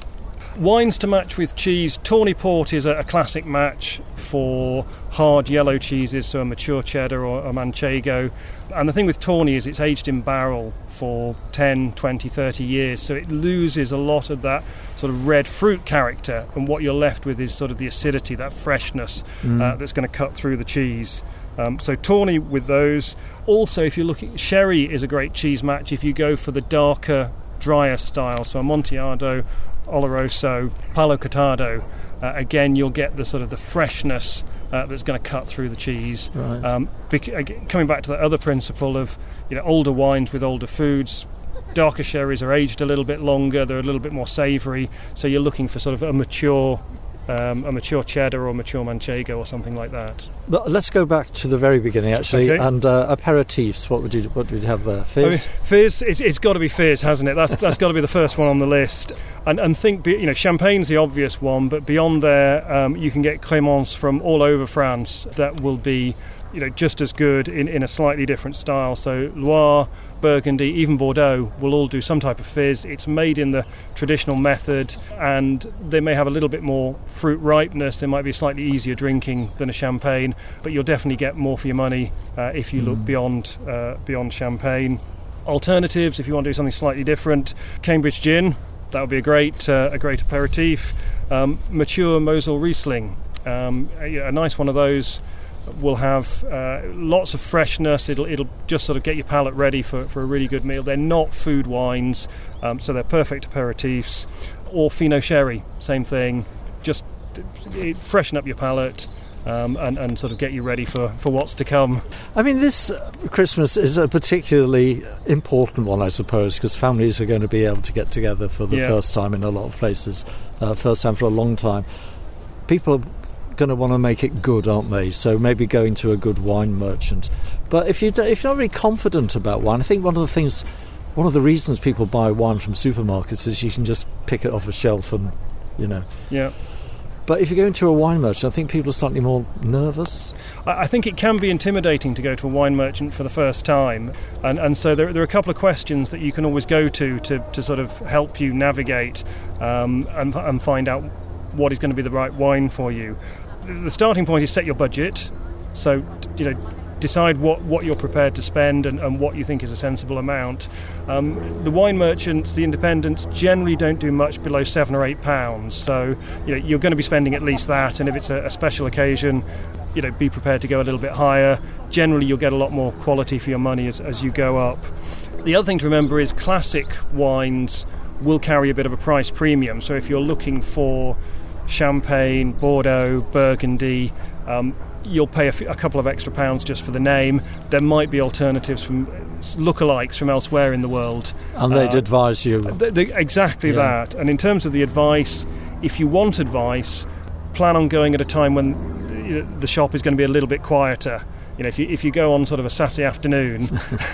Wines to match with cheese. Tawny Port is a, a classic match for hard yellow cheeses, so a mature cheddar or a manchego. And the thing with Tawny is it's aged in barrel for 10, 20, 30 years, so it loses a lot of that sort of red fruit character, and what you're left with is sort of the acidity, that freshness Mm. uh, that's going to cut through the cheese. Um, so Tawny with those. Also, if you're looking, sherry is a great cheese match if you go for the darker, drier style. So Amontillado, Oloroso, Palo Cortado. Uh, again, you'll get the sort of the freshness uh, that's going to cut through the cheese. Right. Um, bec- ag- coming back to that other principle of you know older wines with older foods. Darker sherries are aged a little bit longer; they're a little bit more savoury. So you're looking for sort of a mature um, a mature cheddar or mature manchego or something like that. But let's go back to the very beginning, actually, Okay. and uh, aperitifs. What would you what would you have there? I Fizz. mean, fizz, it's, it's got to be fizz, hasn't it? That's that's got to be the first one on the list. And and think, you know, champagne's the obvious one, but beyond there, um, you can get Crémants from all over France that will be, you know, just as good in, in a slightly different style. So Loire, Burgundy, even Bordeaux will all do some type of fizz. It's made in the traditional method, and they may have a little bit more fruit ripeness. They might be slightly easier drinking than a champagne, but you'll definitely get more for your money uh, if you look beyond uh, beyond champagne alternatives if you want to do something slightly different cambridge gin that would be a great uh, a great aperitif um, mature mosel riesling um, a, a nice one of those will have uh, lots of freshness it'll it'll just sort of get your palate ready for, for a really good meal they're not food wines um, so they're perfect aperitifs or fino sherry same thing just freshen up your palate um, and, and sort of get you ready for, for what's to come. I mean, this uh, Christmas is a particularly important one, I suppose, because families are going to be able to get together for the Yeah. first time in a lot of places, uh, first time for a long time. People going to want to make it good, aren't they? So maybe going to a good wine merchant. But if you if you're not really confident about wine, I think one of the things, one of the reasons people buy wine from supermarkets is you can just pick it off a shelf and, you know. Yeah. But if you go into a wine merchant, I think people are slightly more nervous. I think it can be intimidating to go to a wine merchant for the first time, and, and so there, there are a couple of questions that you can always go to to, to sort of help you navigate um, and, and find out what is going to be the right wine for you. The starting point is set your budget, so you know decide what, what you're prepared to spend and, and what you think is a sensible amount. Um, the wine merchants, the independents, generally don't do much below seven or eight pounds, so you know you're going to be spending at least that. And if it's a, a special occasion, you know, be prepared to go a little bit higher. Generally, you'll get a lot more quality for your money as, as you go up. The other thing to remember is classic wines will carry a bit of a price premium. So if you're looking for Champagne, Bordeaux, Burgundy, um, you'll pay a, f- a couple of extra pounds just for the name. There might be alternatives from lookalikes from elsewhere in the world. And they'd Uh, advise you. Th- th- exactly Yeah. that. And in terms of the advice, if you want advice, plan on going at a time when the shop is going to be a little bit quieter. You know, if you if you go on sort of a Saturday afternoon,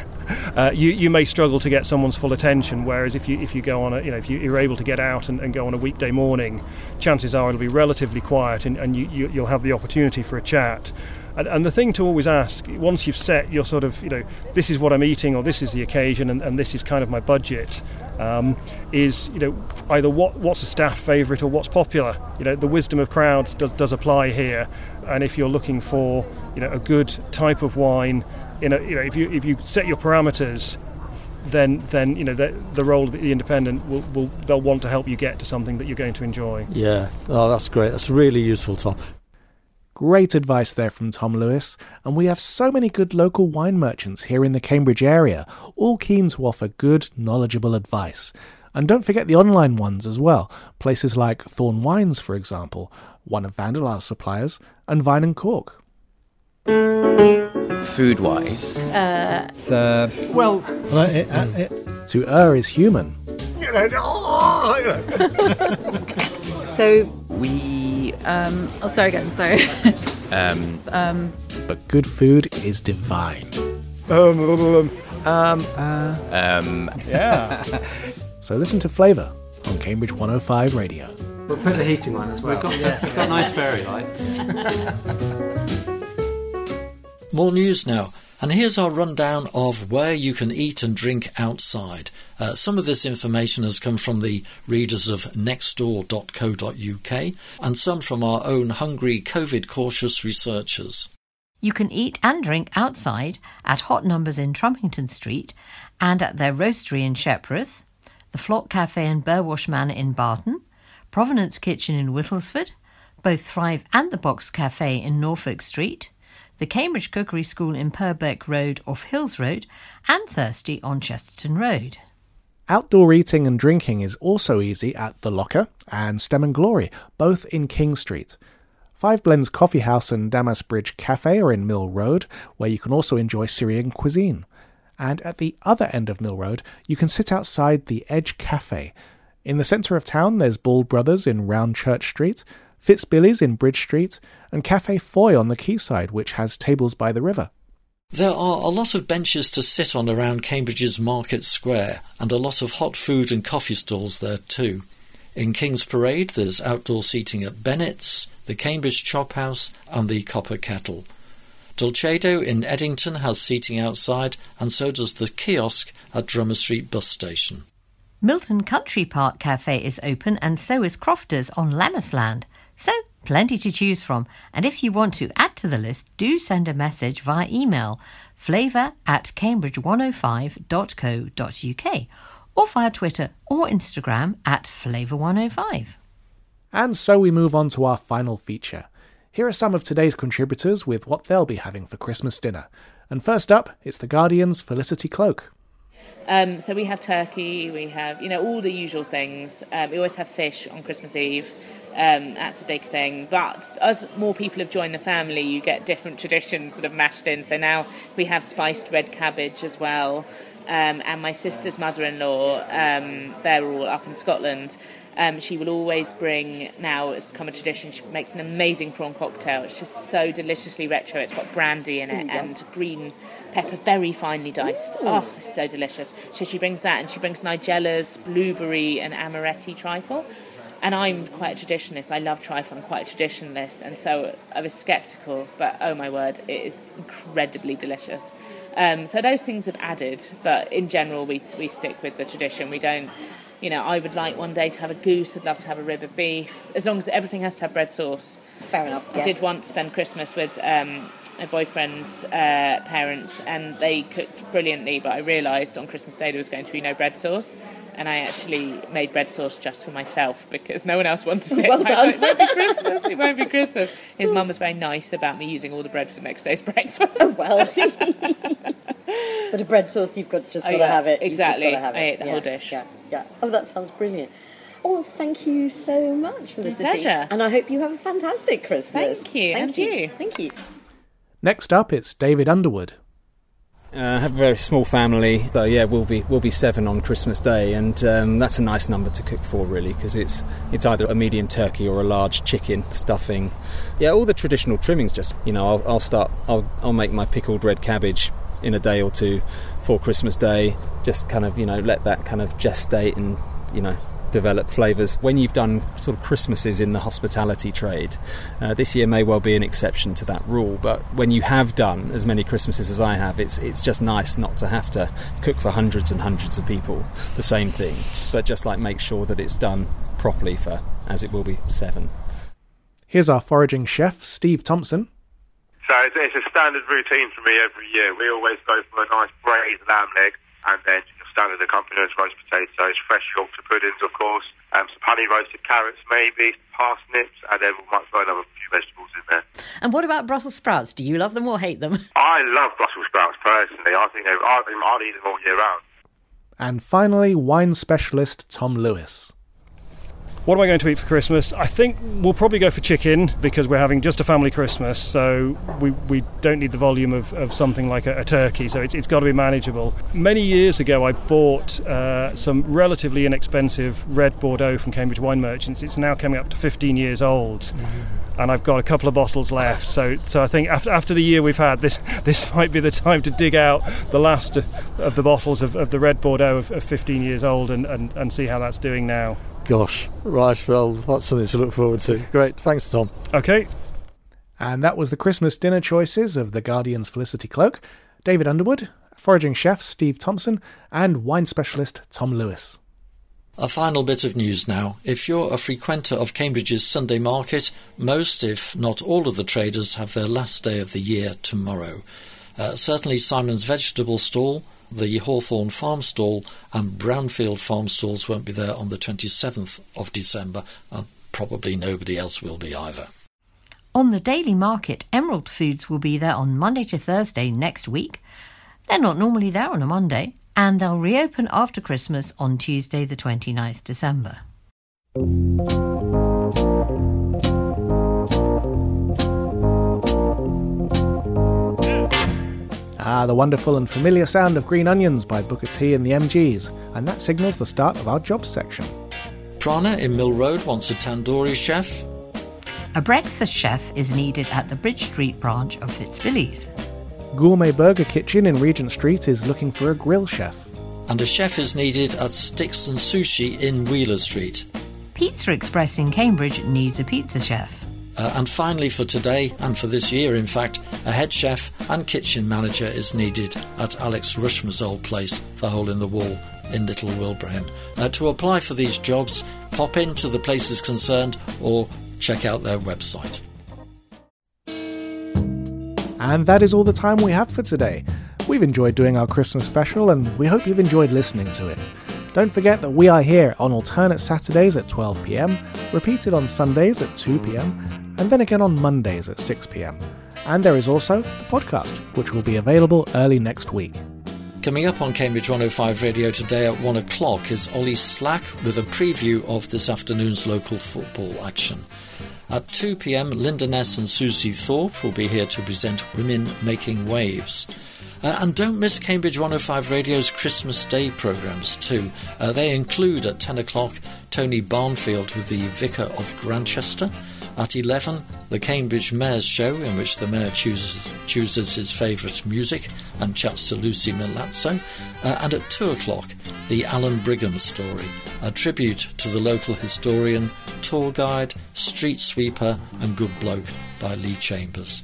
uh, you you may struggle to get someone's full attention. Whereas if you if you go on a you know if you, you're able to get out and, and go on a weekday morning, chances are it'll be relatively quiet and, and you, you you'll have the opportunity for a chat. And, and the thing to always ask, once you've set your sort of, you know, this is what I'm eating or this is the occasion and, and this is kind of my budget, um, is, you know, either what, what's a staff favourite or what's popular. You know, the wisdom of crowds does, does apply here. And if you're looking for, you know, a good type of wine, in a, you know, if you, if you set your parameters, then, then you know, the, the role of the independent will, will, they'll want to help you get to something that you're going to enjoy. Yeah. Oh, that's great. That's really useful, Tom. Great advice there from Tom Lewis, and we have so many good local wine merchants here in the Cambridge area, all keen to offer good, knowledgeable advice. And don't forget the online ones as well, places like Thorn Wines, for example, one of Vanderlyle's suppliers, and Vine and Cork. Food wise. Uh, So, well, To err is human. so we. um, oh, sorry again. Sorry. Um, um, But good food is divine. Um, um, um, yeah. So listen to Flavour on Cambridge 105 Radio. We'll put the heating on as well. We've got- yes, we've got nice fairy lights. More news now. And here's our rundown of where you can eat and drink outside. Uh, some of this information has come from the readers of nextdoor.co.uk and some from our own hungry COVID cautious researchers. You can eat and drink outside at Hot Numbers in Trumpington Street and at their roastery in Shepreth, the Flock Cafe and Burwash Manor in Barton, Provenance Kitchen in Whittlesford, both Thrive and the Box Cafe in Norfolk Street, the Cambridge Cookery School in Purbeck Road off Hills Road, and Thirsty on Chesterton Road. Outdoor eating and drinking is also easy at The Locker and Stem and Glory, both in King Street. Five Blends Coffee House and Damas Bridge Cafe are in Mill Road, where you can also enjoy Syrian cuisine. And at the other end of Mill Road, you can sit outside the Edge Cafe. In the centre of town, there's Ball Brothers in Round Church Street, Fitzbillies in Bridge Street, and Cafe Foy on the quayside, which has tables by the river. There are a lot of benches to sit on around Cambridge's Market Square, and a lot of hot food and coffee stalls there too. In King's Parade, there's outdoor seating at Bennett's, the Cambridge Chop House, and the Copper Kettle. Dolcedo in Eddington has seating outside, and so does the kiosk at Drummer Street bus station. Milton Country Park Cafe is open and so is Crofters on Lammasland. So, plenty to choose from. And if you want to add to the list, do send a message via email flavour at cambridge105.co.uk or via Twitter or Instagram at flavour105. And so we move on to our final feature. Here are some of today's contributors with what they'll be having for Christmas dinner. And first up, it's The Guardian's Felicity Cloak. Um, so we have turkey, we have you know all the usual things. Um, we always have fish on Christmas Eve. Um, that's a big thing. But as more people have joined the family, you get different traditions sort of mashed in. So now we have spiced red cabbage as well. Um, and my sister's mother-in-law, um, they're all up in Scotland. Um, she will always bring now it's become a tradition she makes an amazing prawn cocktail it's just so deliciously retro it's got brandy in it and green pepper very finely diced Ooh. oh it's so delicious so she brings that and she brings nigella's blueberry and amaretti trifle and I'm quite a traditionalist. I love trifle. I'm quite a traditionalist, and so I was sceptical. But oh my word, it is incredibly delicious. Um, so those things have added, but in general, we we stick with the tradition. We don't, you know. I would like one day to have a goose. I'd love to have a rib of beef, as long as everything has to have bread sauce. Fair enough. I did once spend Christmas with um, my boyfriend's uh, parents, and they cooked brilliantly. But I realised on Christmas Day there was going to be no bread sauce, and I actually made bread sauce just for myself because no one else wanted it. Well done. It won't be Christmas. It won't be Christmas. His mum was very nice about me using all the bread for the next day's breakfast. well, but a bread sauce, you've got just Oh, got to yeah, have it. You've just exactly. gotta have it. I ate the yeah, whole dish. Yeah, yeah. Oh, that sounds brilliant. Oh, thank you so much, Felicity. pleasure. And I hope you have a fantastic Christmas. Thank you, Thank and you. you. Thank you. Next up, it's David Underwood. Uh, I have a very small family, so yeah, we'll be we'll be seven on Christmas Day, and um, that's a nice number to cook for, really, because it's it's either a medium turkey or a large chicken stuffing. Yeah, all the traditional trimmings. Just you know, I'll, I'll start. I'll I'll make my pickled red cabbage in a day or two for Christmas Day. Just kind of you know let that kind of gestate and you know develop flavours. When you've done sort of Christmases in the hospitality trade, uh, this year may well be an exception to that rule. But when you have done as many Christmases as I have, it's it's just nice not to have to cook for hundreds and hundreds of people the same thing, but just like make sure that it's done properly for as it will be seven. Here's our foraging chef, Steve Thompson. So it's, it's a standard routine for me every year. We always go for a nice braised lamb leg and then your standard accompaniments, roast potatoes, fresh Yorkshire puddings, of course, um, some honey roasted carrots maybe, parsnips, and then we might throw another few vegetables in there. And what about Brussels sprouts? Do you love them or hate them? I love Brussels sprouts personally. I think I'll eat them all year round. And finally, wine specialist Tom Lewis. What am I going to eat for Christmas? I think we'll probably go for chicken because we're having just a family Christmas, so we, we don't need the volume of, of something like a, a turkey, so it's, it's got to be manageable. Many years ago, I bought uh, some relatively inexpensive red Bordeaux from Cambridge Wine Merchants. It's now coming up to 15 years old. And I've got a couple of bottles left, so so I think after, after the year we've had, this this might be the time to dig out the last of the bottles of, of the red Bordeaux of, of 15 years old and, and, and see how that's doing now. Gosh, right, well, that's something to look forward to. Great, thanks, Tom. Okay. And that was the Christmas dinner choices of The Guardian's Felicity Cloak, David Underwood, foraging chef Steve Thompson, and wine specialist Tom Lewis. A final bit of news now. If you're a frequenter of Cambridge's Sunday market, most, if not all, of the traders have their last day of the year tomorrow. Uh, certainly, Simon's vegetable stall, the Hawthorne farm stall, and Brownfield farm stalls won't be there on the 27th of December, and probably nobody else will be either. On the daily market, Emerald Foods will be there on Monday to Thursday next week. They're not normally there on a Monday, and they'll reopen after Christmas on Tuesday, the 29th December. Ah, the wonderful and familiar sound of Green Onions by Booker T and the MGs, and that signals the start of our jobs section. Prana in Mill Road wants a tandoori chef. A breakfast chef is needed at the Bridge Street branch of Fitzbillies. Gourmet Burger Kitchen in Regent Street is looking for a grill chef. And a chef is needed at Sticks and Sushi in Wheeler Street. Pizza Express in Cambridge needs a pizza chef. Uh, and finally, for today, and for this year in fact, a head chef and kitchen manager is needed at Alex Rushmer's old place, The Hole in the Wall, in Little Wilbraham. Uh, to apply for these jobs, pop into the places concerned or check out their website. And that is all the time we have for today. We've enjoyed doing our Christmas special and we hope you've enjoyed listening to it. Don't forget that we are here on alternate Saturdays at 12pm, repeated on Sundays at 2pm, and then again on Mondays at 6pm. And there is also the podcast, which will be available early next week. Coming up on Cambridge 105 Radio today at 1 o'clock is Ollie Slack with a preview of this afternoon's local football action. At 2 pm, Linda Ness and Susie Thorpe will be here to present Women Making Waves. Uh, and don't miss Cambridge 105 Radio's Christmas Day programmes too. Uh, they include at 10 o'clock Tony Barnfield with the Vicar of Grantchester. At 11, the Cambridge Mayor's Show, in which the Mayor chooses, chooses his favourite music and chats to Lucy Milazzo. Uh, and at 2 o'clock, the Allan Brigham story, a tribute to the local historian, tour guide, street sweeper, and good bloke by Lee Chambers.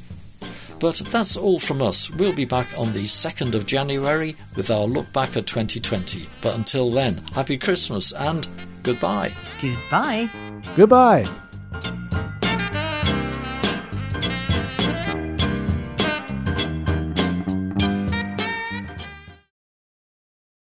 But that's all from us. We'll be back on the 2nd of January with our look back at 2020. But until then, happy Christmas and goodbye. Goodbye. Goodbye.